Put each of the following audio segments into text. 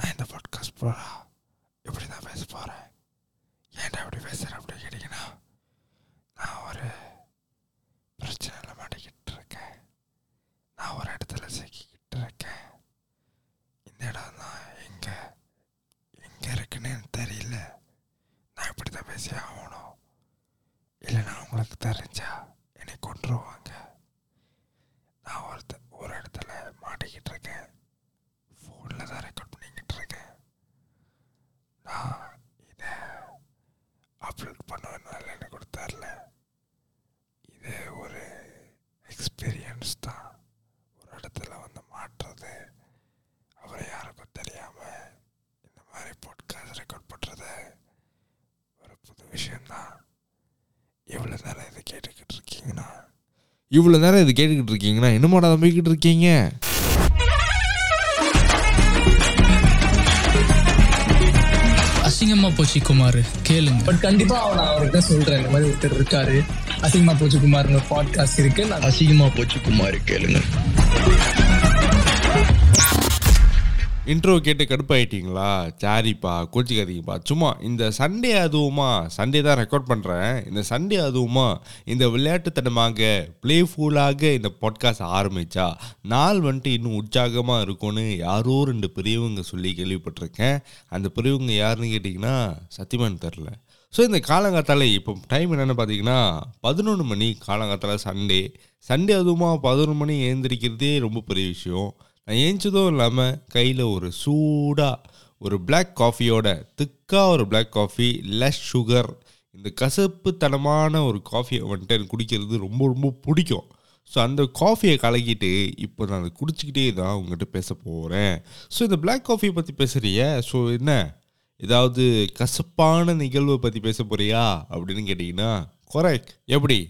நான் இந்த பாட்காஸ்ட் போகிறா இப்படி தான் பேச போகிறேன் ஏன்டா இப்படி பேசுகிறேன் அப்படி கேட்டிங்கன்னா நான் ஒரு பிரச்சனையில் மாட்டிக்கிட்டு இருக்கேன் நான் ஒரு இடத்துல சிக்கிக்கிட்டு இருக்கேன் இந்த இடம் தான் எங்கே எங்கே இருக்குன்னு எனக்கு தெரியல நான் இப்படி தான் பேசி ஆகணும் இல்லைன்னா உங்களுக்கு தெரிஞ்சா என்னை கொண்டுருவாங்க நான் ஒருத்த ஒரு இடத்துல மாட்டிக்கிட்டு இருக்கேன் ஃபோனில் தான் ரெக்கார்ட் பண்ணிக்கிட்டு இருக்கேன் நான் இதை அப்லோட் பண்ணுவேன்னு எனக்கு கூட தெரில இது ஒரு எக்ஸ்பீரியன்ஸ் தான் ஒரு இடத்துல வந்து மாட்டுறது அப்புறம் யாருக்கும் தெரியாமல் இந்த மாதிரி பாட்காஸ்ட் ரெக்கார்ட் பண்ணுறது ஒரு புது விஷயந்தான் இவ்வளோ நேரம் இதை கேட்டுக்கிட்டு இருக்கீங்கன்னா இவ்வளோ நேரம் இது கேட்டுக்கிட்டு இருக்கீங்கன்னா என்னமாடா நம்பிக்கிட்டு இருக்கீங்க? அசிங்கமா போச்சு குமார் கேளுங்க. பட் கண்டிப்பா அவன் அவர்கிட்ட சொல்றேன் இந்த மாதிரி ஒருத்தர் இருக்காரு. அசிங்கமா போச்சு குமார்னு பாட்காஸ்ட் இருக்கு. நான் அசிங்கமா போச்சு குமார் கேளுங்க. இன்ட்ரோ கேட்டு கடுப்பாயிட்டீங்களா? சாரிப்பா கோச்சிக்காதீங்கப்பா. சும்மா இந்த சண்டே அதுவுமா சண்டே தான் ரெக்கார்ட் பண்ணுறேன் இந்த சண்டே அதுவுமா இந்த விளையாட்டுத்தனமாக ப்ளேஃபுல்லாக இந்த பாட்காஸ்ட் ஆரம்பித்தா நாள் வந்துட்டு இன்னும் உற்சாகமாக இருக்கும்னு யாரோ ரெண்டு பெரியவங்க சொல்லி கேள்விப்பட்டிருக்கேன். அந்த பெரியவங்க யாருன்னு கேட்டிங்கன்னா சத்தியமான்னு தெரில ஸோ இந்த காலங்காத்தால இப்போ டைம் என்னென்னு பார்த்தீங்கன்னா பதினொன்று மணி காலங்காத்தால சண்டே சண்டே அதுவுமா பதினொன்று மணி எழுந்திரிக்கிறதே ரொம்ப பெரிய விஷயம். நான் ஏஞ்சதும் இல்லாமல் கையில் ஒரு சூடாக ஒரு பிளாக் காஃபியோட திக்காக ஒரு பிளாக் காஃபி லெஸ் சுகர் இந்த கசப்புத்தனமான ஒரு காஃபியை வந்துட்டு எனக்கு குடிக்கிறது ரொம்ப ரொம்ப பிடிக்கும். ஸோ அந்த காஃபியை கலக்கிட்டு இப்போ நான் அதை குடிச்சிக்கிட்டே தான் உங்கள்கிட்ட பேச போகிறேன் ஸோ இந்த பிளாக் காஃபியை பற்றி பேசுகிறிய ஸோ என்ன? ஏதாவது கசப்பான நிகழ்வை பற்றி பேச போறியா? அப்படின்னு கேட்டிங்கன்னா குறை எப்படி?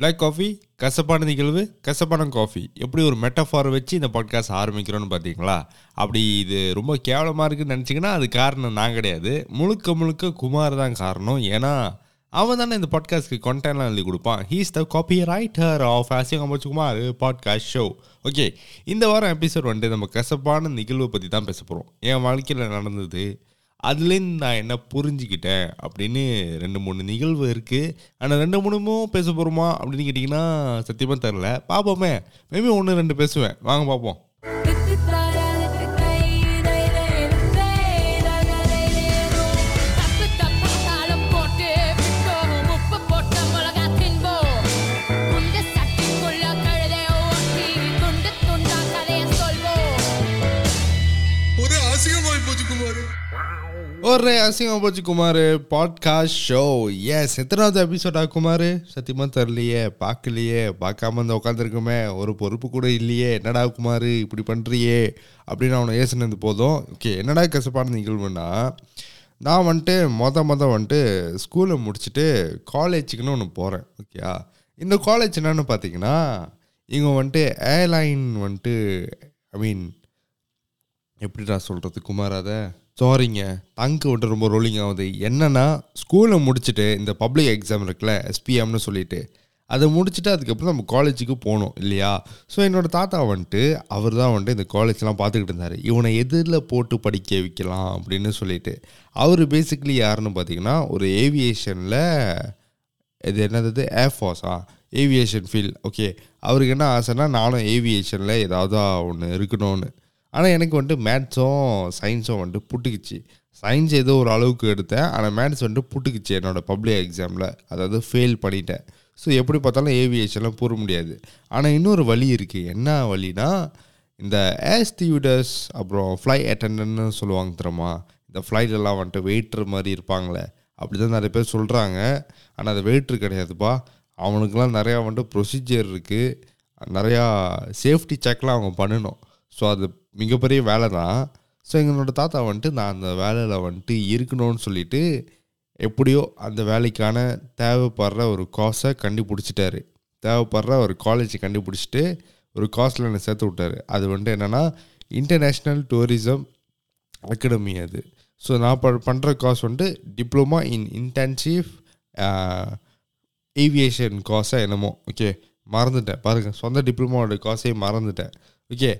பிளாக் காஃபி கசப்பான நிகழ்வு கசப்பான காஃபி எப்படி ஒரு மெட்டஃபாரை வச்சு இந்த பாட்காஸ்ட் ஆரம்பிக்கிறோன்னு பார்த்தீங்களா? அப்படி இது ரொம்ப கேவலமாக இருக்குன்னு நினச்சிங்கன்னா அது காரணம் நான் கிடையாது. முழுக்க முழுக்க குமார் தான் காரணம். ஏன்னா அவன் தானே இந்த பாட்காஸ்ட்க்கு கண்டென்ட்லாம் எழுதி கொடுப்பான். He's the copy writer of Asiyam Kumar podcast show okay இந்த வாரம் எபிசோட் வந்துட்டு நம்ம கசப்பான நிகழ்வை பற்றி தான் பேச போகிறோம் என் வாழ்க்கையில் நடந்தது அதுலேருந்து நான் என்ன புரிஞ்சுக்கிட்டேன் அப்படின்னு ரெண்டு மூணு நிகழ்வு இருக்குது ஆனால் ரெண்டு மூணுமும் பேச போகிறோமா அப்படின்னு கேட்டிங்கன்னா சத்தியமாக தெரில பார்ப்போமே. மேபி ஒன்று ரெண்டு பேசுவேன். வாங்க பார்ப்போம். ஒரு அசிங்கம் போச்சு குமார் பாட்காஸ்ட் ஷோ எஸ் எத்தனாவது எபிசோடா குமார்? சத்தியமாக தெரிலையே பார்க்கலையே பார்க்காம இந்த உட்காந்துருக்குமே ஒரு பொறுப்பு கூட இல்லையே. என்னடா குமார் இப்படி பண்ணுறியே அப்படின்னு அவனை ஏசுனது போதும். ஓகே என்னடா கசப்பான நிகழ்வுன்னா நான் வந்துட்டு மொத மொதல் வந்துட்டு ஸ்கூலை முடிச்சுட்டு காலேஜுக்குன்னு ஒன்று போகிறேன் ஓகேயா இந்த காலேஜ் என்னன்னு பார்த்தீங்கன்னா இவங்க வந்துட்டு ஏர்லைன் வந்துட்டு ஐ மீன் எப்படிடா சொல்கிறது குமார் அதை? சாரிங்க தங்கு விட்டு ரொம்ப ரோலிங் ஆகுது. என்னன்னா ஸ்கூலை முடிச்சுட்டு இந்த பப்ளிக் எக்ஸாம் இருக்குல்ல எஸ்பிஎம்னு சொல்லிட்டு அதை முடிச்சுட்டு அதுக்கப்புறம் நம்ம காலேஜுக்கு போகணும் இல்லையா? ஸோ என்னோட தாத்தா வந்துட்டு அவர் தான் வந்துட்டு இந்த காலேஜ்லாம் பார்த்துக்கிட்டு இருந்தார். இவனை எதிரில் போட்டு படிக்க வைக்கலாம் அப்படின்னு சொல்லிட்டு. அவர் பேசிக்கலி யாருன்னு பார்த்தீங்கன்னா ஒரு ஏவியேஷனில் இது என்னது ஏர்ஃபோர்ஸா ஏவியேஷன் ஃபீல்ட் ஓகே அவருக்கு என்ன ஆசைன்னா நானும் ஏவியேஷனில் ஏதாவது ஒன்று இருக்கணும்னு. ஆனால் எனக்கு வந்துட்டு மேத்ஸும் சயின்ஸும் வந்துட்டு புட்டுக்குச்சு. சயின்ஸ் ஏதோ ஒரு அளவுக்கு எடுத்தேன். ஆனால் மேத்ஸ் வந்துட்டு புட்டுக்குச்சு என்னோடய பப்ளிக் எக்ஸாமில் அதாவது ஃபெயில் பண்ணிட்டேன். ஸோ எப்படி பார்த்தாலும் ஏவியேஷன்லாம் போற முடியாது. ஆனால் இன்னொரு வழி இருக்குது என்ன வழினா இந்த ஏர் ஸ்டீவிடர்ஸ் அப்புறம் ஃப்ளை அட்டண்டன்னு சொல்லுவாங்க தெரியுமா? இந்த ஃப்ளைட்டெல்லாம் வந்துட்டு வெயிட்ரு மாதிரி இருப்பாங்களே. அப்படி தான் நிறைய பேர் சொல்கிறாங்க ஆனால் அது வெயிட்ரு கிடையாதுப்பா. அவனுக்குலாம் நிறையா வந்துட்டு ப்ரொசீஜர் இருக்குது நிறையா சேஃப்டி செக்லாம் அவங்க பண்ணணும். ஸோ அது மிகப்பெரிய வேலை தான் ஸோ எங்களோட தாத்தா வந்துட்டு நான் அந்த வேலையில் வந்துட்டு இருக்கணும்னு சொல்லிட்டு எப்படியோ அந்த வேலைக்கான தேவைப்படுற ஒரு காசை கண்டுபிடிச்சிட்டாரு. தேவைப்படுற ஒரு காலேஜை கண்டுபிடிச்சிட்டு ஒரு காசில் என்னை சேர்த்து விட்டார். அது வந்துட்டு என்னென்னா இன்டர்நேஷ்னல் டூரிசம் அகாடமி அது. ஸோ நான் ப பண்ணுற காஸ் வந்துட்டு டிப்ளமா இன் இன்டென்சிவ் ஏவியேஷன் காஸாக என்னமோ. ஓகே மறந்துட்டேன். பாருங்கள் சொந்த டிப்ளமோட காசையும் மறந்துட்டேன். ஓகே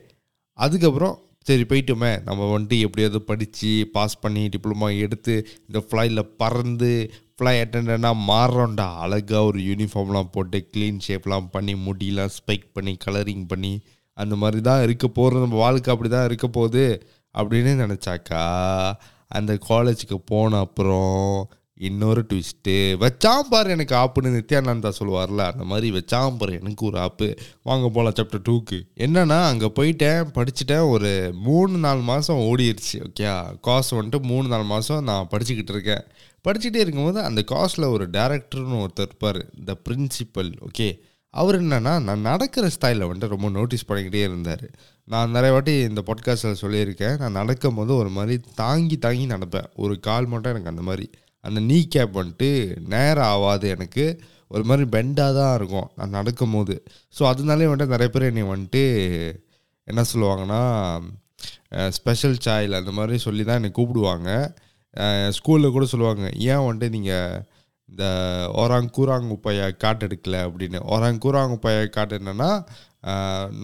அதுக்கப்புறம் சரி போயிட்டோமே. நம்ம வந்துட்டு எப்படியாவது படித்து பாஸ் பண்ணி டிப்ளமா எடுத்து இந்த ஃப்ளைட்டில் பறந்து ஃப்ளை அட்டண்டனாக மாறுறோம்டா. அழகாக ஒரு யூனிஃபார்ம்லாம் போட்டு க்ளீன் ஷேப்லாம் பண்ணி முடியெலாம் ஸ்பைக் பண்ணி கலரிங் பண்ணி அந்த மாதிரி தான் இருக்க போகிறது நம்ம வாழ்க்கை அப்படி தான் இருக்க போகுது அப்படின்னு நினச்சாக்கா அந்த காலேஜுக்கு போன அப்புறம் இன்னொரு ட்விஸ்ட்டு வச்சாம் பார் எனக்கு ஆப்புன்னு நித்யானந்தா சொல்லுவார்ல அந்த மாதிரி வச்சாம் பாரு எனக்கு ஒரு ஆப்பு. வாங்க போகலாம் சாப்டர் டூக்கு என்னன்னா அங்கே போயிட்டேன் படிச்சுட்டேன் ஒரு மூணு நாலு மாதம் ஓடிடுச்சு ஓகே காசு வந்துட்டு மூணு நாலு மாதம் நான் படிச்சுக்கிட்டு இருக்கேன். படிச்சுட்டே இருக்கும்போது அந்த காஸ்டில் ஒரு டேரக்டர்னு ஒருத்தர் இருப்பார் த பிரின்சிபல் ஓகே அவர் என்னென்னா நான் நடக்கிற ஸ்டைலில் வந்துட்டு ரொம்ப நோட்டீஸ் பண்ணிக்கிட்டே இருந்தார். நான் நிறைய வாட்டி இந்த பாட்காஸ்ட்டில் சொல்லியிருக்கேன் நான் நடக்கும் போது ஒரு மாதிரி தாங்கி தாங்கி நடப்பேன். ஒரு கால் மட்டும் எனக்கு அந்த மாதிரி. அந்த நீ கேப் வந்துட்டு நேரம் ஆகாது எனக்கு. ஒரு மாதிரி பெண்டாக தான் இருக்கும் நான் நடக்கும் போது ஸோ அதனாலே வந்துட்டு நிறைய பேர் என்னை வந்துட்டு என்ன சொல்லுவாங்கன்னா ஸ்பெஷல் சாயில் அந்த மாதிரி சொல்லி தான் என்னை கூப்பிடுவாங்க. ஸ்கூலில் கூட சொல்லுவாங்க ஏன் வந்துட்டு நீங்கள் இந்த ஓராங் கூராங் உப்பைய காட்டு எடுக்கல? அப்படின்னு. ஓராங் கூராங் உப்பைய காட்டு என்னென்னா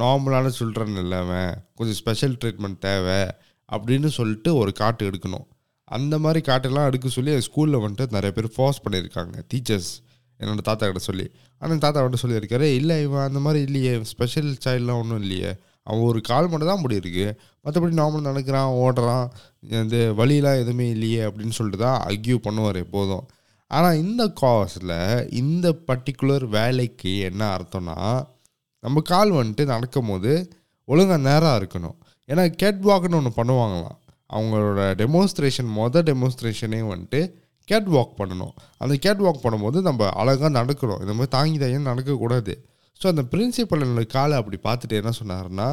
நார்மலான சில்ட்ரன் இல்லாமல் கொஞ்சம் ஸ்பெஷல் ட்ரீட்மெண்ட் தேவை அப்படின்னு சொல்லிட்டு ஒரு காட்டு எடுக்கணும். அந்த மாதிரி காட்டெல்லாம் அடுக்க சொல்லி ஸ்கூலில் வந்துட்டு நிறைய பேர் ஃபோர்ஸ் பண்ணியிருக்காங்க டீச்சர்ஸ் என்னோடய தாத்தா கிட்ட சொல்லி. ஆனால் தாத்தா கிட்ட சொல்லியிருக்காரு இல்லை இவன் அந்த மாதிரி இல்லையே ஸ்பெஷல் சைல்டெலாம் ஒன்றும் இல்லையே. அவன் ஒரு கால் மட்டும் தான் முடி இருக்குது மற்றபடி நார்மல் நடக்கிறான் ஓடுறான் இந்த வழியெலாம் எதுவுமே இல்லையே அப்படின்னு சொல்லிட்டு தான் அக்யூ பண்ணுவார் எப்போதும். ஆனால் இந்த காஸில் இந்த பர்டிகுலர் வேலைக்கு என்ன அர்த்தம்னா நம்ம கால் வந்துட்டு நடக்கும் போது ஒழுங்காக நேராக இருக்கணும். ஏன்னா கேட் வாக்குன்னு ஒன்று பண்ணுவாங்களாம். அவங்களோட டெமோன்ஸ்ட்ரேஷன் மொதல் டெமோன்ஸ்ட்ரேஷனே வந்துட்டு கேட் வாக் பண்ணணும். அந்த கேட் வாக் பண்ணும்போது நம்ம அழகாக நடக்கணும். இந்த மாதிரி தாங்கி தாங்கி நடக்கக்கூடாது. ஸோ அந்த பிரின்சிபல் என்னோட காலை அப்படி பார்த்துட்டு என்ன சொன்னாருன்னா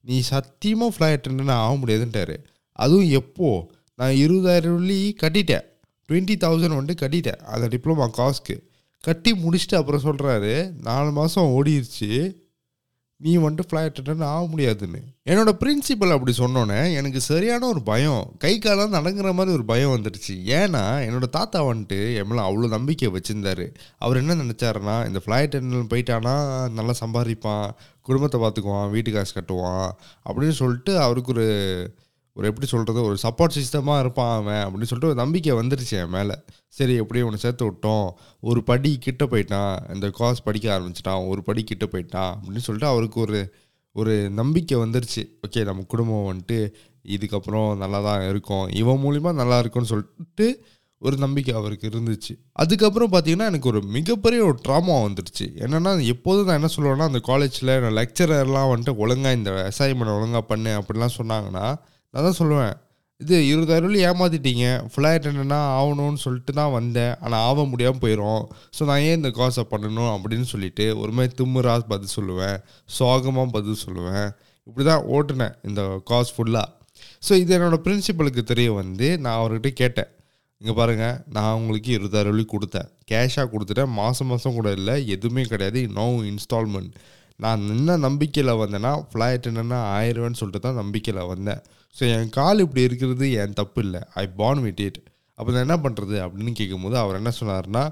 நீ சத்தியமாக ஃப்ளை அட்டெண்டன்ட் ஆக முடியாதுன்ட்டாரு. அதுவும் எப்போ? நான் இருபதாயிரம் வெள்ளி கட்டிட்டேன். டுவெண்ட்டி தௌசண்ட் வந்துட்டு கட்டிட்டேன். அந்த டிப்ளமா காஸ்க்கு கட்டி முடிச்சுட்டு அப்புறம் சொல்கிறாரு நாலு மாதம் ஓடிடுச்சு நீ வந்துட்டு ஃப்ளைட் அட்டெண்டன்ட் ஆக முடியாதுன்னு. என்னோட பிரின்சிபல் அப்படி சொன்னோன்னே எனக்கு சரியான ஒரு பயம். கை காலம் நடங்குற மாதிரி ஒரு பயம் வந்துடுச்சு. ஏன்னா என்னோட தாத்தா வந்துட்டு என் மேலே அவ்வளோ நம்பிக்கை வச்சுருந்தாரு. அவர் என்ன நினச்சாருன்னா இந்த ஃப்ளைட் அட்டெண்டன்ட் போயிட்டானா நல்லா சம்பாதிப்பான் குடும்பத்தை பார்த்துக்குவான் வீட்டு காசு கட்டுவான் அப்படின்னு சொல்லிட்டு அவருக்கு ஒரு ஒரு எப்படி சொல்கிறது ஒரு சப்போர்ட் சிஸ்டமாக இருப்பான் அவன் அப்படின்னு சொல்லிட்டு ஒரு நம்பிக்கை வந்துருச்சு என் மேலே. சரி எப்படியும் அவனை சேர்த்து விட்டோம். ஒரு படி கிட்ட போயிட்டான். இந்த காஸ் படிக்க ஆரம்பிச்சிட்டான். ஒரு படி கிட்ட போயிட்டான் அப்படின்னு சொல்லிட்டு அவருக்கு ஒரு ஒரு நம்பிக்கை வந்துருச்சு. ஓகே நம்ம குடும்பம் வந்துட்டு இதுக்கப்புறம் நல்லா தான் இருக்கும். இவன் மூலிமா நல்லா இருக்கும்னு சொல்லிட்டு ஒரு நம்பிக்கை அவருக்கு இருந்துச்சு. அதுக்கப்புறம் பார்த்தீங்கன்னா எனக்கு ஒரு மிகப்பெரிய ஒரு ட்ராமா வந்துடுச்சு என்னென்னா எப்போதும் நான் என்ன சொல்லுவேன்னா அந்த காலேஜில் நான் லெக்சரர்லாம் வந்துட்டு ஒழுங்காக இந்த அசைன்மெண்ட் ஒழுங்காக பண்ணு அப்படிலாம் சொன்னாங்கன்னா நான் தான் சொல்லுவேன். இது இருபதாயிரம் ஏமாத்திட்டீங்க. ஃப்ளைட் என்னென்னா ஆகணும்னு சொல்லிட்டு தான் வந்தேன். ஆனால் ஆக முடியாமல் போயிடும் ஸோ நான் ஏன் இந்த காசை பண்ணணும் அப்படின்னு சொல்லிட்டு ஒரு மாதிரி திமுறா பதில் சொல்லுவேன். சோகமாக பதில் சொல்லுவேன். இப்படி தான் ஓட்டுனேன் இந்த காசு ஃபுல்லாக ஸோ இது என்னோடய பிரின்சிபலுக்கு தெரிய வந்து நான் அவர்கிட்ட கேட்டேன். இங்கே பாருங்கள் நான் உங்களுக்கு இருபதாயிரம் கொடுத்தேன். கேஷாக கொடுத்துட்டேன். மாதம் மாதம் கூட இல்லை எதுவுமே கிடையாது. நோ இன்ஸ்டால்மெண்ட் நான் என்ன நம்பிக்கையில் வந்தேன்னா ஃப்ளைட் என்னென்னா ஆயிரரூவான்னு சொல்லிட்டு தான் நம்பிக்கையில் வந்தேன். ஸோ என் கால் இப்படி இருக்கிறது என் தப்பு இல்லை. ஐ பான் விட் இட் அப்போ நான் என்ன பண்ணுறது அப்படின்னு கேட்கும்போது அவர் என்ன சொன்னார்னா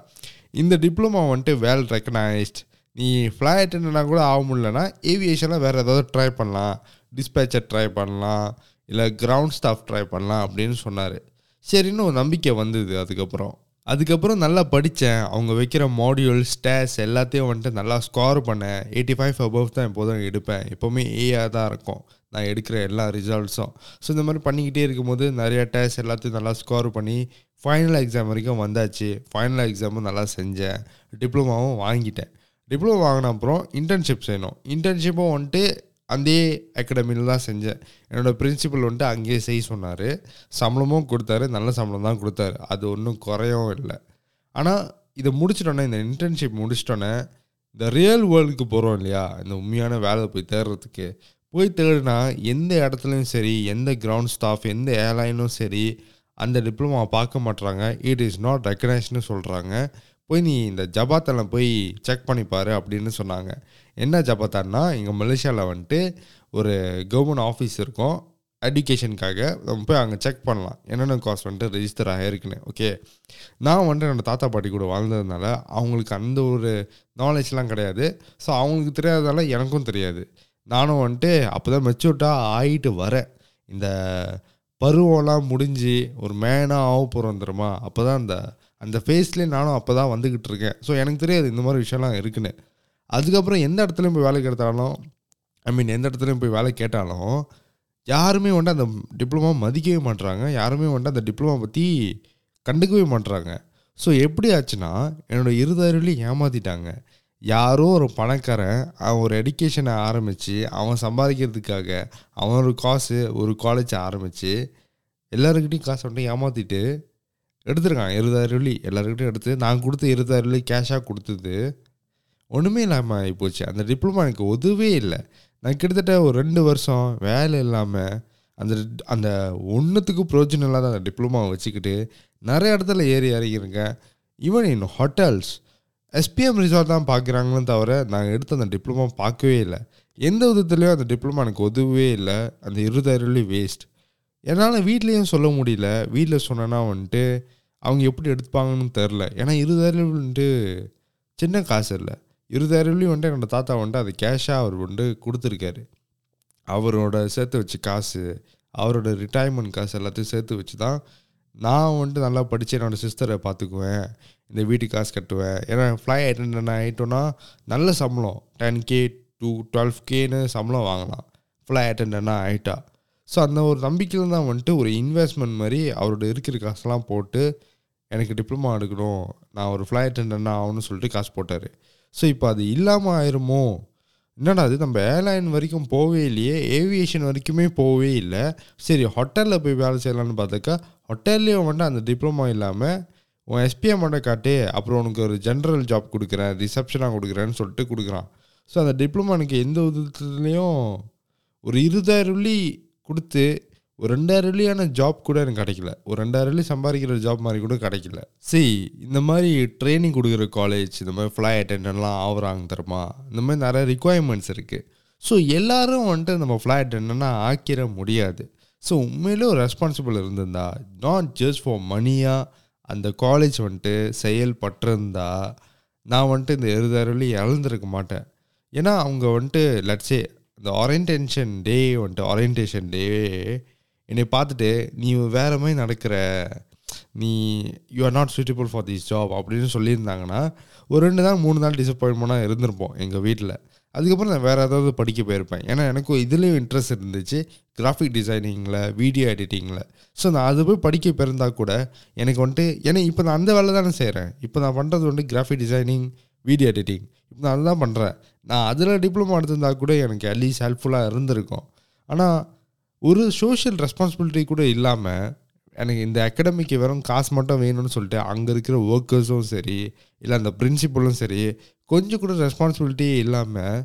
இந்த டிப்ளமா வந்துட்டு வேல் ரெக்கனைஸ்ட் நீ ஃப்ளைட் என்னன்னா கூட ஆக முடியலன்னா ஏவியேஷனில் வேறு ஏதாவது ட்ரை பண்ணலாம். டிஸ்பேச்சர் ட்ரை பண்ணலாம். இல்லை கிரவுண்ட் ஸ்டாஃப் ட்ரை பண்ணலாம். அப்படின்னு சொன்னார். சரின்னு ஒரு நம்பிக்கை வந்தது அதுக்கப்புறம். அதுக்கப்புறம் நல்லா படித்தேன் அவங்க வைக்கிற மாடியூல் ஸ்டேஸ் எல்லாத்தையும் வந்துட்டு நல்லா ஸ்கோர் பண்ணேன். எயிட்டி ஃபைவ் அபவ் தான் எப்போதும் எடுப்பேன். எப்போவுமே ஏஆ தான் இருக்கும். நான் எடுக்கிற எல்லா ரிசல்ட்ஸும் ஸோ இந்த மாதிரி பண்ணிக்கிட்டே இருக்கும்போது நிறையா டேஸ் எல்லாத்தையும் நல்லா ஸ்கோர் பண்ணி ஃபைனல் எக்ஸாம் வரைக்கும் வந்தாச்சு. ஃபைனல் எக்ஸாமும் நல்லா செஞ்சேன். டிப்ளமாவும் வாங்கிட்டேன். டிப்ளமோ வாங்கின அப்புறம் இன்டர்ன்ஷிப் செய்யணும். இன்டர்ன்ஷிப்பும் வந்துட்டு அதே அகாடமியில் தான் செஞ்சேன். என்னோடய பிரின்சிபல் வந்துட்டு அங்கேயே செய்ய சொன்னார். சம்பளமும் கொடுத்தாரு. நல்ல சம்பளம் தான் கொடுத்தாரு. அது ஒன்றும் குறையவும் இல்லை. ஆனால் இதை முடிச்சிட்டோன்னே இந்த இன்டர்ன்ஷிப் முடிச்சிட்டோன்னே இந்த ரியல் வேர்ல்டுக்கு போகிறோம் இல்லையா? இந்த உண்மையான வேலை போய் தேடுறதுக்கு. போய் தேடுனா எந்த இடத்துலையும் சரி எந்த கிரவுண்ட் ஸ்டாஃப் எந்த ஏர்லைனும் சரி அந்த டிப்ளமா பார்க்க மாட்றாங்க. இட் இஸ் நாட் ரெக்கனைஸ்னு சொல்கிறாங்க போய் நீ இந்த ஜபாத்தெல்லாம் போய் செக் பண்ணிப்பாரு அப்படின்னு சொன்னாங்க. என்ன ஜபாத்தான்னா இங்கே மலேசியாவில் வந்துட்டு ஒரு கவர்மெண்ட் ஆஃபீஸ் இருக்கும். எஜுகேஷனுக்காக நம்ம போய் அங்கே செக் பண்ணலாம். என்னென்ன காஸ்ட் வந்துட்டு ரெஜிஸ்டர் ஆகிருக்குன்னு ஓகே நான் வந்துட்டு என்னோடய தாத்தா பாட்டி கூட வாழ்ந்ததுனால அவங்களுக்கு அந்த ஒரு நாலேஜ்லாம் கிடையாது. ஸோ அவங்களுக்கு தெரியாததால எனக்கும் தெரியாது. நானும் வந்துட்டு அப்போ தான் மெச்சூர்டாக ஆகிட்டு வரேன். இந்த பருவம்லாம் முடிஞ்சு ஒரு மேனாக ஆக போகிறோம் தெரியுமா? அப்போ தான் அந்த அந்த ஃபேஸ்லேயே நானும் அப்போ தான் வந்துக்கிட்டு இருக்கேன். ஸோ எனக்கு தெரியாது இந்த மாதிரி விஷயம்லாம் இருக்குன்னு. அதுக்கப்புறம் எந்த இடத்துலையும் போய் வேலை எடுத்தாலும் ஐ மீன் எந்த இடத்துலையும் போய் வேலை கேட்டாலும் யாருமே வந்துட்டு அந்த டிப்ளமா மதிக்கவே மாட்றாங்க. யாருமே வந்துட்டு அந்த டிப்ளமா பற்றி கண்டுக்கவே மாட்டுறாங்க ஸோ எப்படி ஆச்சுன்னா என்னோடய இருதறிவிலையும் ஏமாற்றிட்டாங்க யாரோ ஒரு பணக்காரன் அவன் ஒரு எடுக்கேஷனை ஆரம்பித்து அவன் சம்பாதிக்கிறதுக்காக அவன் ஒரு காசு ஒரு காலேஜ் ஆரம்பித்து எல்லாருக்கிட்டையும் காசு வந்துட்டு ஏமாற்றிட்டு எடுத்திருக்கான் இருபதாயிரம் வெள்ளி. எல்லாருக்கிட்டையும் எடுத்து நான் கொடுத்த இருபதாயிரம் வெள்ளி கேஷாக கொடுத்தது. ஒன்றுமே இல்லாமல் ஆகிப்போச்சு அந்த டிப்ளமா எனக்கு உதவே இல்லை. நான் கிட்டத்தட்ட ஒரு ரெண்டு வருஷம் வேலை இல்லாமல் அந்த அந்த ஒன்றுத்துக்கு பிரோஜனம் இல்லாத அந்த டிப்ளமாவை வச்சுக்கிட்டு நிறைய இடத்துல ஏறி இறங்கியிருக்கேன். Even in hotels SPM resort தான் பார்க்குறாங்களே தவிர நாங்கள் எடுத்த அந்த டிப்ளமா பார்க்கவே இல்லை. எந்த விதத்துலேயும் அந்த டிப்ளமா எனக்கு உதவவே இல்லை. அந்த இருபதாயிரம் வேஸ்ட் என்னால் வீட்லேயும் சொல்ல முடியல. வீட்டில் சொன்னேன்னா வந்துட்டு அவங்க எப்படி எடுத்துப்பாங்கன்னு தெரில ஏன்னா இருபதாயிரம் வந்துட்டு சின்ன காசு இல்லை. இருபதாயிரம்லேயும் வந்துட்டு என்னோட தாத்தா வந்துட்டு அது கேஷாக அவர் வந்துட்டு கொடுத்துருக்காரு. அவரோட சேர்த்து வச்சு காசு அவரோட ரிட்டையர்மெண்ட் காசு எல்லாத்தையும் சேர்த்து வச்சு தான் நான் வந்துட்டு நல்லா படித்து என்னோட சிஸ்டரை பார்த்துக்குவேன் இந்த வீட்டுக்கு காசு கட்டுவேன். ஏன்னா ஃப்ளை அட்டெண்டன்ட் ஆகிட்டோன்னா நல்ல சம்பளம். டென் கே டூ டுவெல் கேன்னு சம்பளம் வாங்கலாம். ஃப்ளை அட்டெண்டனாக ஆகிட்டா ஸோ அந்த ஒரு நம்பிக்கையில் தான் வந்துட்டு ஒரு இன்வெஸ்ட்மெண்ட் மாதிரி அவரோட இருக்கிற காசெல்லாம் போட்டு எனக்கு டிப்ளமா எடுக்கணும் நான் ஒரு ஃப்ளைட் அட்டெண்டன்ட் ஆகணும்னு சொல்லிட்டு காசு போட்டார். ஸோ இப்போ அது இல்லாமல் ஆயிருமோ? என்னடா அது நம்ம ஏர்லைன் வரைக்கும் போகவே இல்லையே ஏவியேஷன் வரைக்குமே போகவே இல்லை. சரி ஹோட்டலில் போய் வேலை செய்யலாம்னு பார்த்தாக்கா ஹோட்டல்லையும் வந்துட்டு அந்த டிப்ளமா இல்லாமல் உன் எஸ்பிஐ மட்டும் காட்டு அப்புறம் உனக்கு ஒரு ஜென்ரல் ஜாப் கொடுக்குறேன் ரிசப்ஷனாக கொடுக்குறேன்னு சொல்லிட்டு கொடுக்குறான். ஸோ அந்த டிப்ளமா எனக்கு எந்த விதத்துலேயும் ஒரு இருபதாயிரம் கொடுத்து ஒரு ரெண்டாயிரம் வெள்ளியான ஜாப் கூட எனக்கு கிடைக்கல. ஒரு ரெண்டாயிரம் வெள்ளி சம்பாதிக்கிற ஜாப் மாதிரி கூட கிடைக்கல. சரி இந்த மாதிரி ட்ரைனிங் கொடுக்குற காலேஜ் இந்த மாதிரி ஃப்ளை அட்டெண்டன்ட்லாம் ஆகுறாங்க தருமா இந்த மாதிரி நிறைய ரிக்குவயர்மெண்ட்ஸ் இருக்குது ஸோ எல்லோரும் வந்துட்டு நம்ம ஃப்ளை அட்டெண்டன்னா ஆக்கிட முடியாது. ஸோ உண்மையிலே ஒரு ரெஸ்பான்சிபிள் இருந்திருந்தா நாட் ஜஸ்ட் ஃபார் மணியாக அந்த காலேஜ் வந்துட்டு செயல்பட்டிருந்தா நான் வந்துட்டு இந்த இருபதாயிரம் வெள்ளி இழந்திருக்க மாட்டேன். ஏன்னா அவங்க வந்துட்டு லட்சே இந்த ஓரியன்டேஷன் டே வந்துட்டு ஓரியன்டேஷன் டே என்னை பார்த்துட்டு நீ வேற மாதிரி நடக்கிற. நீ you are not suitable for this job அப்படின்னு சொல்லியிருந்தாங்கன்னா ஒரு ரெண்டு நாள் மூணு நாள் டிசப்பாயின்மெண்ட்டாக இருந்திருப்போம் எங்கள் வீட்டில் அதுக்கப்புறம் நான் வேறு ஏதாவது படிக்க போயிருப்பேன். ஏன்னா எனக்கும் இதுலேயும் இன்ட்ரெஸ்ட் இருந்துச்சு கிராஃபிக் டிசைனிங்கில் வீடியோ எடிட்டிங்கில் ஸோ நான் அது போய் படிக்க போயிருந்தால் கூட எனக்கு வந்துட்டு ஏன்னா இப்போ நான் அந்த வேலை தானே செய்கிறேன் இப்போ நான் பண்ணுறது வந்துட்டு கிராஃபிக் டிசைனிங் வீடியோ எடிட்டிங். இப்போ நான் அதுதான் பண்ணுறேன் நான் அதில் டிப்ளமா எடுத்திருந்தா கூட எனக்கு அட்லீஸ்ட் ஹெல்ப்ஃபுல்லாக இருந்திருக்கும். ஆனால் ஒரு சோஷியல் ரெஸ்பான்சிபிலிட்டி கூட இல்லாமல் எனக்கு இந்த அகாடமிக்கு வெறும் காசு மட்டும் வேணும்னு சொல்லிட்டு அங்கே இருக்கிற ஒர்க்கர்ஸும் சரி இல்லை அந்த பிரின்சிபலும் சரி கொஞ்சம் கூட ரெஸ்பான்சிபிலிட்டியே இல்லாமல்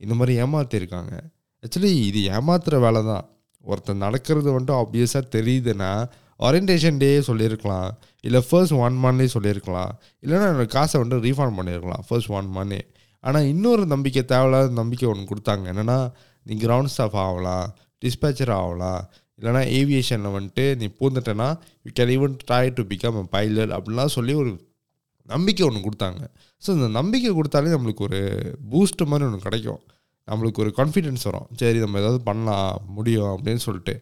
இந்த மாதிரி ஏமாற்றிருக்காங்க ஆக்சுவலி இது ஏமாத்துகிற வேலை தான் ஒருத்தர் நடக்கிறது வந்துட்டு ஆப்வியஸாக தெரியுதுன்னா ஓரியன்டேஷன் டே சொல்லியிருக்கலாம். இல்லை ஃபர்ஸ்ட் ஒன் மந்த்லேயே சொல்லியிருக்கலாம். இல்லைன்னா என்னோடய காசை வந்துட்டு ரீஃபண்ட் பண்ணியிருக்கலாம். ஃபர்ஸ்ட் ஒன் மந்த்லே ஆனால் இன்னொரு நம்பிக்கை தேவையில்லாத நம்பிக்கை ஒன்று கொடுத்தாங்க. என்னென்னா நீ கிரவுண்ட் ஸ்டாஃப் ஆகலாம் டிஸ்பேச்சர் ஆகலாம் இல்லைனா ஏவியேஷனில் வந்துட்டு நீ பூந்துட்டேன்னா you can even try to become a pilot அப்படின்லாம் சொல்லி ஒரு நம்பிக்கை ஒன்று கொடுத்தாங்க. ஸோ இந்த நம்பிக்கை கொடுத்தாலே நம்மளுக்கு ஒரு பூஸ்ட் மாதிரி ஒன்று கிடைக்கும். நம்மளுக்கு ஒரு கான்ஃபிடென்ஸ் வரும். சரி நம்ம ஏதாவது பண்ணலாம் முடியும் அப்படின்னு சொல்லிட்டு.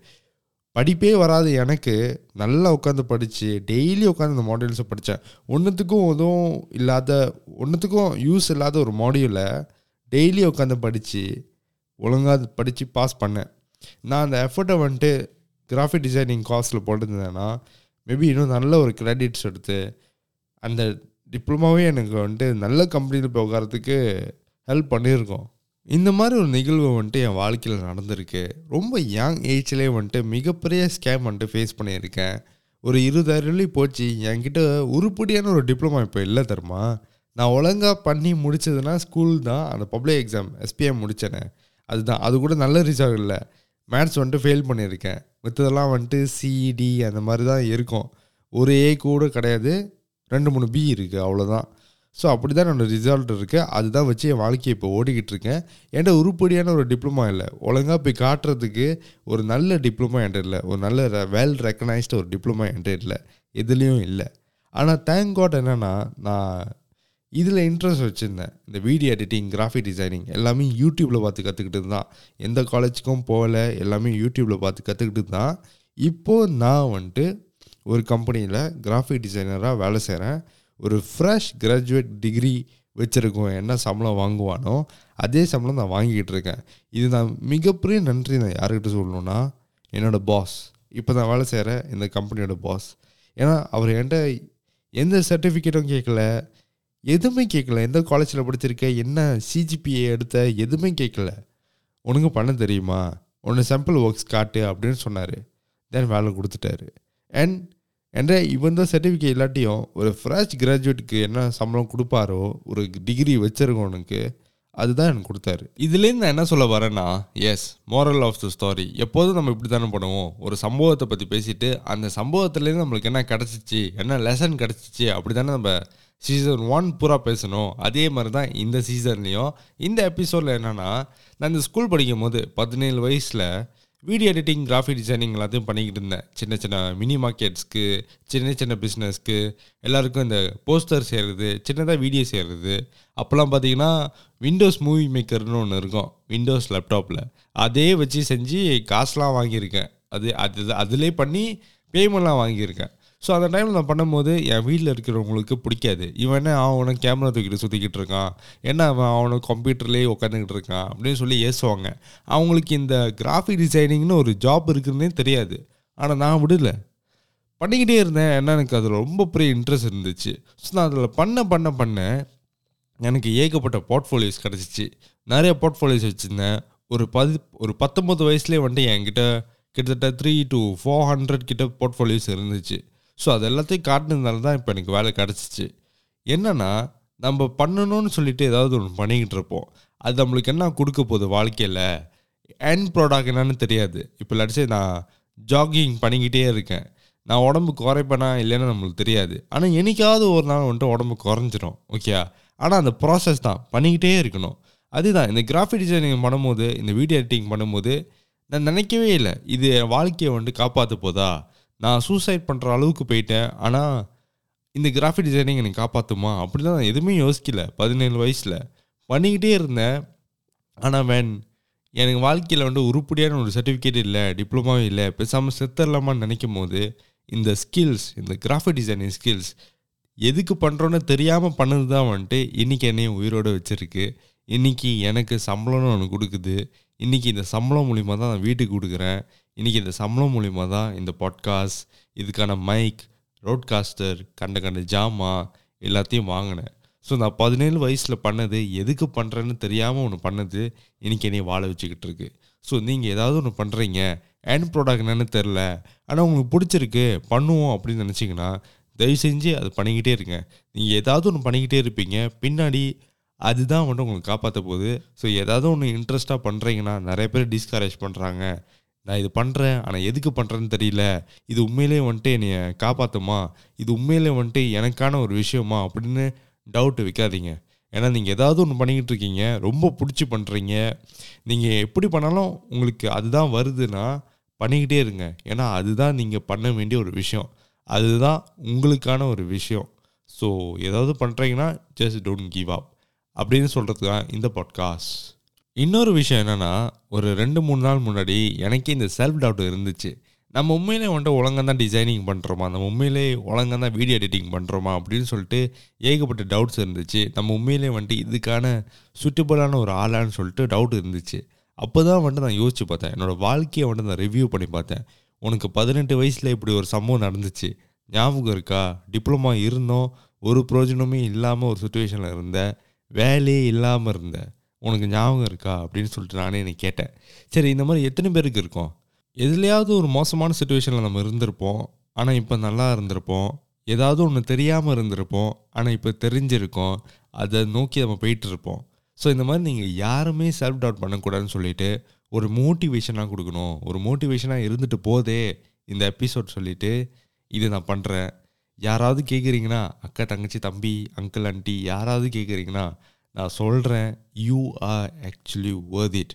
படிப்பே வராது. எனக்கு நல்லா உட்காந்து படித்து டெய்லி உட்காந்து இந்த மாடியூல்ஸை படித்தேன் ஒன்றுத்துக்கும் எதுவும் இல்லாத ஒன்றுத்துக்கும் யூஸ் இல்லாத ஒரு மாடியூலை டெய்லி உட்காந்து படித்து ஒழுங்காக படித்து பாஸ் பண்ணேன். நான் அந்த எஃபர்ட்டை வந்துட்டு கிராஃபிக் டிசைனிங் காஸ்ட்டில் போட்டிருந்தேன்னா மேபி இன்னும் நல்ல ஒரு கிரெடிட்ஸ் எடுத்து அந்த டிப்ளமாவே எனக்கு வந்துட்டு நல்ல கம்பெனியில் போய் உட்காரத்துக்கு ஹெல்ப் பண்ணியிருக்கோம். இந்த மாதிரி ஒரு நிகழ்வு வந்துட்டு என் வாழ்க்கையில் நடந்திருக்கு. ரொம்ப யங் ஏஜ்லேயே வந்துட்டு மிகப்பெரிய ஸ்கேம் வந்துட்டு ஃபேஸ் பண்ணியிருக்கேன். ஒரு இருபதாயிரம் போச்சு. என்கிட்ட உருப்படியான ஒரு டிப்ளமா இப்போ இல்லை தருமா நான் ஒழுங்காக பண்ணி முடிச்சதுன்னா ஸ்கூல் தான். அந்த பப்ளிக் எக்ஸாம் எஸ்பிஎம் முடித்தேனே அதுதான். அது கூட நல்ல ரிசல்ட் இல்லை. மேத்ஸ் வந்துட்டு ஃபெயில் பண்ணியிருக்கேன். மித்ததெல்லாம் வந்துட்டு சிஇடி அந்த மாதிரி தான் இருக்கும். ஒரு ஏ கூட கிடையாது. ரெண்டு மூணு பி இருக்குது அவ்வளோதான் ஸோ அப்படி தான் என்னோடய ரிசல்ட் இருக்குது அதுதான் வச்சு என் வாழ்க்கையை இப்போ ஓடிக்கிட்டு இருக்கேன் என்கிட்ட உருப்படியான ஒரு டிப்ளமா இல்லை. ஒழுங்காக போய் காட்டுறதுக்கு ஒரு நல்ல டிப்ளமா என்கிட்ட இல்லை. ஒரு நல்ல வெல் ரெக்கனைஸ்டு ஒரு டிப்ளமா என்கிட்ட இல்லை. எதுலேயும் இல்லை. ஆனால் தேங்க் காட் என்னென்னா நான் இதில் இன்ட்ரெஸ்ட் வச்சுருந்தேன். இந்த வீடியோ எடிட்டிங் கிராஃபிக் டிசைனிங் எல்லாமே யூடியூப்பில் பார்த்து கற்றுக்கிட்டு தான் எந்த காலேஜுக்கும் போகல. எல்லாமே யூடியூப்பில் பார்த்து கற்றுக்கிட்டு தான் இப்போது நான் வந்துட்டு ஒரு கம்பெனியில் கிராஃபிக் டிசைனராக வேலை செய்கிறேன் ஒரு ஃப்ரெஷ் கிராஜுவேட் டிகிரி வச்சுருக்கோம் என்ன சம்பளம் வாங்குவானோ அதே சம்பளம் நான் வாங்கிக்கிட்டு இருக்கேன். இது நான் மிகப்பெரிய நன்றி நான் யாருக்கிட்ட சொல்லணும்னா என்னோடய பாஸ் இப்போ நான் வேலை செய்கிற இந்த கம்பெனியோட பாஸ் ஏன்னா அவர் என்கிட்ட எந்த சர்டிஃபிகேட்டும் கேட்கல எதுவுமே கேட்கல. எந்த காலேஜில் படிச்சிருக்க என்ன சிஜிபிஏ எடுத்த எதுவுமே கேட்கல. உனக்கு பண்ண தெரியுமா? ஒன்று சாம்பிள் ஒர்க்ஸ் காட்டு அப்படின்னு சொன்னார். தென் வேலை கொடுத்துட்டாரு. அண்ட் என்ற இவன் தான் சர்டிஃபிகேட் இல்லாட்டியும் ஒரு ஃப்ரெஷ் கிராஜுவேட்டுக்கு என்ன சம்பளம் கொடுப்பாரோ ஒரு டிகிரி வச்சிருக்கவனுக்கு அதுதான் எனக்கு கொடுத்தாரு. இதுலேருந்து நான் என்ன சொல்ல வரேன்னா as moral of the story எப்போதும் நம்ம இப்படி தானே பண்ணுவோம். ஒரு சம்பவத்தை பற்றி பேசிட்டு அந்த சம்பவத்துலேருந்து நம்மளுக்கு என்ன கிடச்சிச்சு என்ன லெசன் கிடச்சிச்சு அப்படி தானே நம்ம சீசன் ஒன் பூரா பேசணும். அதே மாதிரி தான் இந்த சீசன்லேயும் இந்த எபிசோடில் என்னென்னா நான் இந்த ஸ்கூல் படிக்கும் போது பதினேழு வயசில் வீடியோ எடிட்டிங் கிராஃபிக் டிசைனிங் எல்லாத்தையும் பண்ணிக்கிட்டு இருந்தேன். சின்ன சின்ன மினி மார்க்கெட்ஸ்க்கு சின்ன சின்ன பிஸ்னஸ்க்கு எல்லாருக்கும் இந்த போஸ்டர் செய்கிறது சின்னதாக வீடியோ செய்கிறது அப்போல்லாம் பார்த்தீங்கன்னா விண்டோஸ் மூவி மேக்கர்னு ஒன்று இருக்கும் விண்டோஸ் லேப்டாப்பில் அதே வச்சு செஞ்சு காசுலாம் வாங்கியிருக்கேன். அது அது அதிலே பண்ணி பேமெண்ட்லாம் வாங்கியிருக்கேன். ஸோ அந்த டைமில் நான் பண்ணும்போது என் வீட்டில் இருக்கிறவங்களுக்கு பிடிக்காது. இவன் என்ன அவனை கேமரா தூக்கிட்டு சுற்றிக்கிட்டு இருக்கான். என்ன அவன் அவனை கம்ப்யூட்டர்லேயே உட்காந்துக்கிட்டு இருக்கான். அப்படின்னு சொல்லி ஏசுவாங்க. அவங்களுக்கு இந்த கிராஃபிக் டிசைனிங்னு ஒரு ஜாப் இருக்குன்னே தெரியாது. ஆனால் நான் விடல. பண்ணிக்கிட்டே இருந்தேன். என்ன எனக்கு அதில் ரொம்ப பெரிய இன்ட்ரெஸ்ட் இருந்துச்சு. ஸோ நான் அதில் பண்ண பண்ண பண்ண எனக்கு ஏகப்பட்ட போர்ட்ஃபோலியோஸ் கிடச்சிச்சு. நிறைய போர்ட்ஃபோலியோஸ் வச்சுருந்தேன். ஒரு பதி ஒரு பத்தொம்பது வயசுலேயே வந்துட்டு என்கிட்ட கிட்டத்தட்ட த்ரீ டு ஃபோர் ஹண்ட்ரட் கிட்ட போர்ட்ஃபோலியோஸ் இருந்துச்சு. ஸோ அது எல்லாத்தையும் காட்டினதுனால தான் இப்போ எனக்கு வேலை கிடச்சிச்சு. என்னென்னா நம்ம பண்ணணும்னு சொல்லிட்டு ஏதாவது ஒன்று பண்ணிக்கிட்டு இருப்போம். அது நம்மளுக்கு என்ன கொடுக்க போகுது வாழ்க்கையில்? எண்ட் ப்ராடக்ட் என்னன்னு தெரியாது. இப்போ லட்சம் நான் ஜாகிங் பண்ணிக்கிட்டே இருக்கேன். நான் உடம்பு குறைப்பேனா இல்லைன்னு நம்மளுக்கு தெரியாது. ஆனால் என்னைக்காவது ஒரு நாள் வந்துட்டு உடம்பு குறைஞ்சிரும். ஓகே ஆனால் அந்த ப்ராசஸ் தான். பண்ணிக்கிட்டே இருக்கணும். அதுதான். இந்த கிராஃபிக் டிசைனிங் பண்ணும்போது இந்த வீடியோ எடிட்டிங் பண்ணும்போது நான் நினைக்கவே இல்லை. இது என் வாழ்க்கையை வந்துட்டு காப்பாற்ற போதா? நான் சூசைட் பண்ணுற அளவுக்கு போயிட்டேன். ஆனால் இந்த கிராஃபிக் டிசைனிங் எனக்கு காப்பாற்றுமா அப்படிலாம் நான் எதுவுமே யோசிக்கல. பதினேழு வயசில். பண்ணிக்கிட்டே இருந்தேன். ஆனால் வேன் எனக்கு வாழ்க்கையில் வந்து உருப்படியான ஒரு சர்டிஃபிகேட் இல்லை டிப்ளமாவும் இல்லை. பேசாமல் செத்துடலாமான்னு நினைக்கும் போது இந்த ஸ்கில்ஸ் இந்த கிராஃபிக் டிசைனிங் ஸ்கில்ஸ் எதுக்கு பண்ணுறோன்னு தெரியாமல் பண்ணது தான் வந்துட்டு இன்றைக்கி என்னையும் உயிரோடு வச்சுருக்கு. இன்றைக்கி எனக்கு சம்பளம்னு ஒன்று கொடுக்குது. இன்றைக்கி இந்த சம்பளம் மூலிமா தான் நான் வீட்டுக்கு கொடுக்குறேன். இன்றைக்கி இந்த சம்பளம் மூலிமா தான் இந்த பாட்காஸ்ட் இதுக்கான மைக் ரோட்காஸ்டர் கண்ட கண்ட ஜாமா எல்லாத்தையும் வாங்கினேன். ஸோ நான் பதினேழு வயசில் பண்ணது எதுக்கு பண்ணுறேன்னு தெரியாமல் ஒன்று பண்ணது இன்றைக்கி என்னை வாழ வச்சுக்கிட்டு இருக்கு. ஸோ நீங்கள் ஏதாவது ஒன்று பண்ணுறீங்க அண்ட் ப்ராடக்ட் என்னென்னு தெரில ஆனால் உங்களுக்கு பிடிச்சிருக்கு பண்ணுவோம் அப்படின்னு நினச்சிங்கன்னா தயவு செஞ்சு அது பண்ணிக்கிட்டே இருங்க. நீங்கள் ஏதாவது ஒன்று பண்ணிக்கிட்டே இருப்பீங்க பின்னாடி அதுதான் வந்துட்டு உங்களுக்கு காப்பாற்ற போகுது. ஸோ ஏதாவது ஒன்று இன்ட்ரெஸ்ட்டாக பண்ணுறீங்கன்னா நிறைய பேர் டிஸ்கரேஜ் பண்ணுறாங்க நான் இது பண்ணுறேன் ஆனால் எதுக்கு பண்ணுறேன்னு தெரியல. இது உண்மையிலே வந்துட்டு என்னைய காப்பாற்றுமா இது உண்மையிலே வந்துட்டு எனக்கான ஒரு விஷயமா? அப்படின்னு டவுட் வைக்காதீங்க. ஏன்னா நீங்கள் ஏதாவது ஒன்று பண்ணிக்கிட்டு இருக்கீங்க ரொம்ப பிடிச்சி பண்ணுறீங்க நீங்கள் எப்படி பண்ணாலும் உங்களுக்கு அதுதான் வருதுன்னா பண்ணிக்கிட்டே இருங்க. ஏன்னா அதுதான் நீங்கள் பண்ண வேண்டிய ஒரு விஷயம். அதுதான் உங்களுக்கான ஒரு விஷயம். ஸோ ஏதாவது பண்ணுறீங்கன்னா ஜஸ்ட் டோன்ட் கிவ் அப் அப்படின்னு சொல்கிறது தான் இந்த பாட்காஸ்ட் இன்னொரு விஷயம் என்னென்னா ஒரு ரெண்டு மூணு நாள் முன்னாடி எனக்கே இந்த செல்ஃப் டவுட் இருந்துச்சு. நம்ம உண்மையிலே வந்துட்டு ஒழுங்காக தான் டிசைனிங் பண்ணுறோமா நம்ம உண்மையிலே ஒழுங்காக தான் வீடியோ எடிட்டிங் பண்ணுறோமா அப்படின்னு சொல்லிட்டு ஏகப்பட்ட டவுட்ஸ் இருந்துச்சு. நம்ம உண்மையிலே வந்துட்டு இதுக்கான சுட்டபிளான ஒரு ஆளான்னு சொல்லிட்டு டவுட் இருந்துச்சு. அப்போ தான் வந்துட்டு நான் யோசிச்சு பார்த்தேன். என்னோடய வாழ்க்கையை வந்துட்டு நான் ரிவ்யூ பண்ணி பார்த்தேன். உனக்கு பதினெட்டு வயசில் இப்படி ஒரு சம்பவம் நடந்துச்சு. ஞாபகம் இருக்கா? டிப்ளமா இருந்தோம். ஒரு பிரயோஜனமே இல்லாமல் ஒரு சுச்சுவேஷனில் இருந்தேன். வேலையே இல்லாமல் இருந்தேன். உனக்கு ஞாபகம் இருக்கா அப்படின்னு சொல்லிட்டு நானே என்னை கேட்டேன். சரி இந்த மாதிரி எத்தனை பேருக்கு இருக்கோம்? எதுலையாவது ஒரு மோசமான சுச்சுவேஷனில் நம்ம இருந்திருப்போம். ஆனால் இப்போ நல்லா இருந்திருப்போம். ஏதாவது ஒன்று தெரியாமல் இருந்திருப்போம். ஆனால் இப்போ தெரிஞ்சிருக்கோம். அதை நோக்கி நம்ம போயிட்டு இருப்போம். ஸோ இந்த மாதிரி நீங்கள் யாருமே செல்ஃப் டவுட் பண்ணக்கூடாதுன்னு சொல்லிட்டு ஒரு மோட்டிவேஷனாக கொடுக்கணும். ஒரு மோட்டிவேஷனாக இருந்துட்டு போதே இந்த எபிசோட் சொல்லிவிட்டு இது நான் பண்ணுறேன் யாராவது கேட்குறீங்கன்னா அக்கா தங்கச்சி தம்பி அங்கிள் ஆண்டி யாராவது கேட்குறீங்கன்னா நான் சொல்கிறேன் you are actually worth it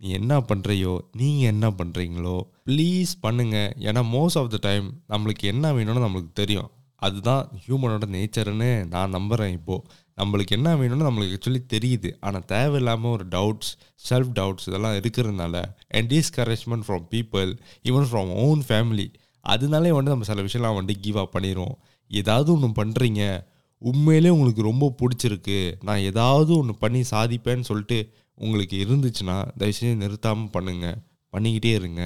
நீ என்ன பண்ணுறியோ நீங்கள் என்ன பண்ணுறீங்களோ ப்ளீஸ் பண்ணுங்கள் ஏன்னா மோஸ்ட் ஆஃப் த டைம் நம்மளுக்கு என்ன வேணும்னு நம்மளுக்கு தெரியும். அதுதான் ஹியூமனோட நேச்சர்னு நான் நம்புகிறேன் இப்போது நம்மளுக்கு என்ன வேணும்னு நம்மளுக்கு ஆக்சுவலி தெரியுது. ஆனால் தேவையில்லாமல் ஒரு டவுட்ஸ் செல்ஃப் டவுட்ஸ் இதெல்லாம் இருக்கிறதுனால and discouragement from people even from own family அதனாலே வந்து நம்ம சில விஷயம்லாம் வந்து கிவ் அப் பண்ணிடுவோம் ஏதாவது ஒன்று பண்ணுறீங்க உண்மையிலே உங்களுக்கு ரொம்ப பிடிச்சிருக்கு. நான் ஏதாவது ஒன்று பண்ணி சாதிப்பேன்னு சொல்லிட்டு உங்களுக்கு இருந்துச்சுன்னா தயவுசெய்து நிறுத்தாமல் பண்ணுங்கள் பண்ணிக்கிட்டே இருங்க.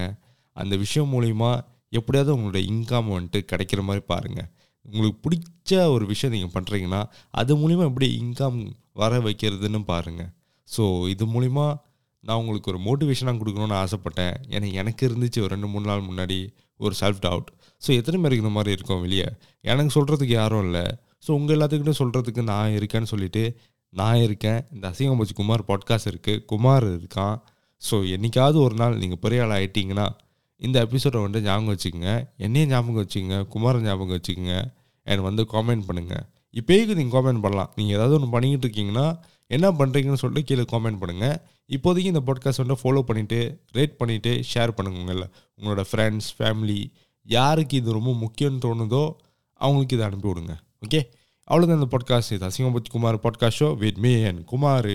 அந்த விஷயம் மூலிமா எப்படியாவது உங்களோட இன்கம் வந்துட்டு கிடைக்கிற மாதிரி பாருங்கள் உங்களுக்கு பிடிச்ச ஒரு விஷயம் நீங்கள் பண்ணுறீங்கன்னா அது மூலிமா எப்படி இன்கம் வர வைக்கிறதுன்னு பாருங்கள் ஸோ இது மூலிமா நான் உங்களுக்கு ஒரு மோட்டிவேஷனாக கொடுக்கணும்னு ஆசைப்பட்டேன். ஏன்னா எனக்கு இருந்துச்சு ஒரு ரெண்டு மூணு நாள் முன்னாடி ஒரு செல்ஃப் டவுட் ஸோ எத்தனை பேருக்கு இந்த மாதிரி இருக்கும் வெளியே? எனக்கு சொல்கிறதுக்கு யாரும் இல்லை. ஸோ உங்கள் எல்லாத்துக்கிட்டும் சொல்கிறதுக்கு நான் இருக்கேன்னு சொல்லிட்டு நான் இருக்கேன். இந்த அசிங்கம் போச்சு குமார் பாட்காஸ்ட் இருக்குது குமார் இருக்கான். ஸோ என்னைக்காவது ஒரு நாள் நீங்கள் பெரிய ஆள் ஆகிட்டிங்கன்னா இந்த எபிசோடை வந்து ஞாபகம் வச்சுக்கோங்க. என்னையும் ஞாபகம் வச்சுக்கோங்க. குமாரை ஞாபகம் வச்சுக்கோங்க. அண்ட் வந்து காமெண்ட் பண்ணுங்கள் இப்போயுக்கு நீங்கள் காமெண்ட் பண்ணலாம். நீங்கள் ஏதாவது ஒன்று பண்ணிக்கிட்டு இருக்கீங்கன்னா என்ன பண்ணுறீங்கன்னு சொல்லிட்டு கீழே காமெண்ட் பண்ணுங்கள் இப்போதைக்கு இந்த பாட்காஸ்ட் வந்து ஃபாலோ பண்ணிவிட்டு ரேட் பண்ணிவிட்டு ஷேர் பண்ணுங்க உங்கள. உங்களோட ஃப்ரெண்ட்ஸ் ஃபேமிலி யாருக்கு இது ரொம்ப முக்கியம்னு தோணுதோ அவங்களுக்கு இதை அனுப்பி விடுங்க. ஓகே அவ்வளோதான் இந்த பாட்காஸ்ட் இது அசிங்கம்பத்தி Kumar podcast show with me and Kumar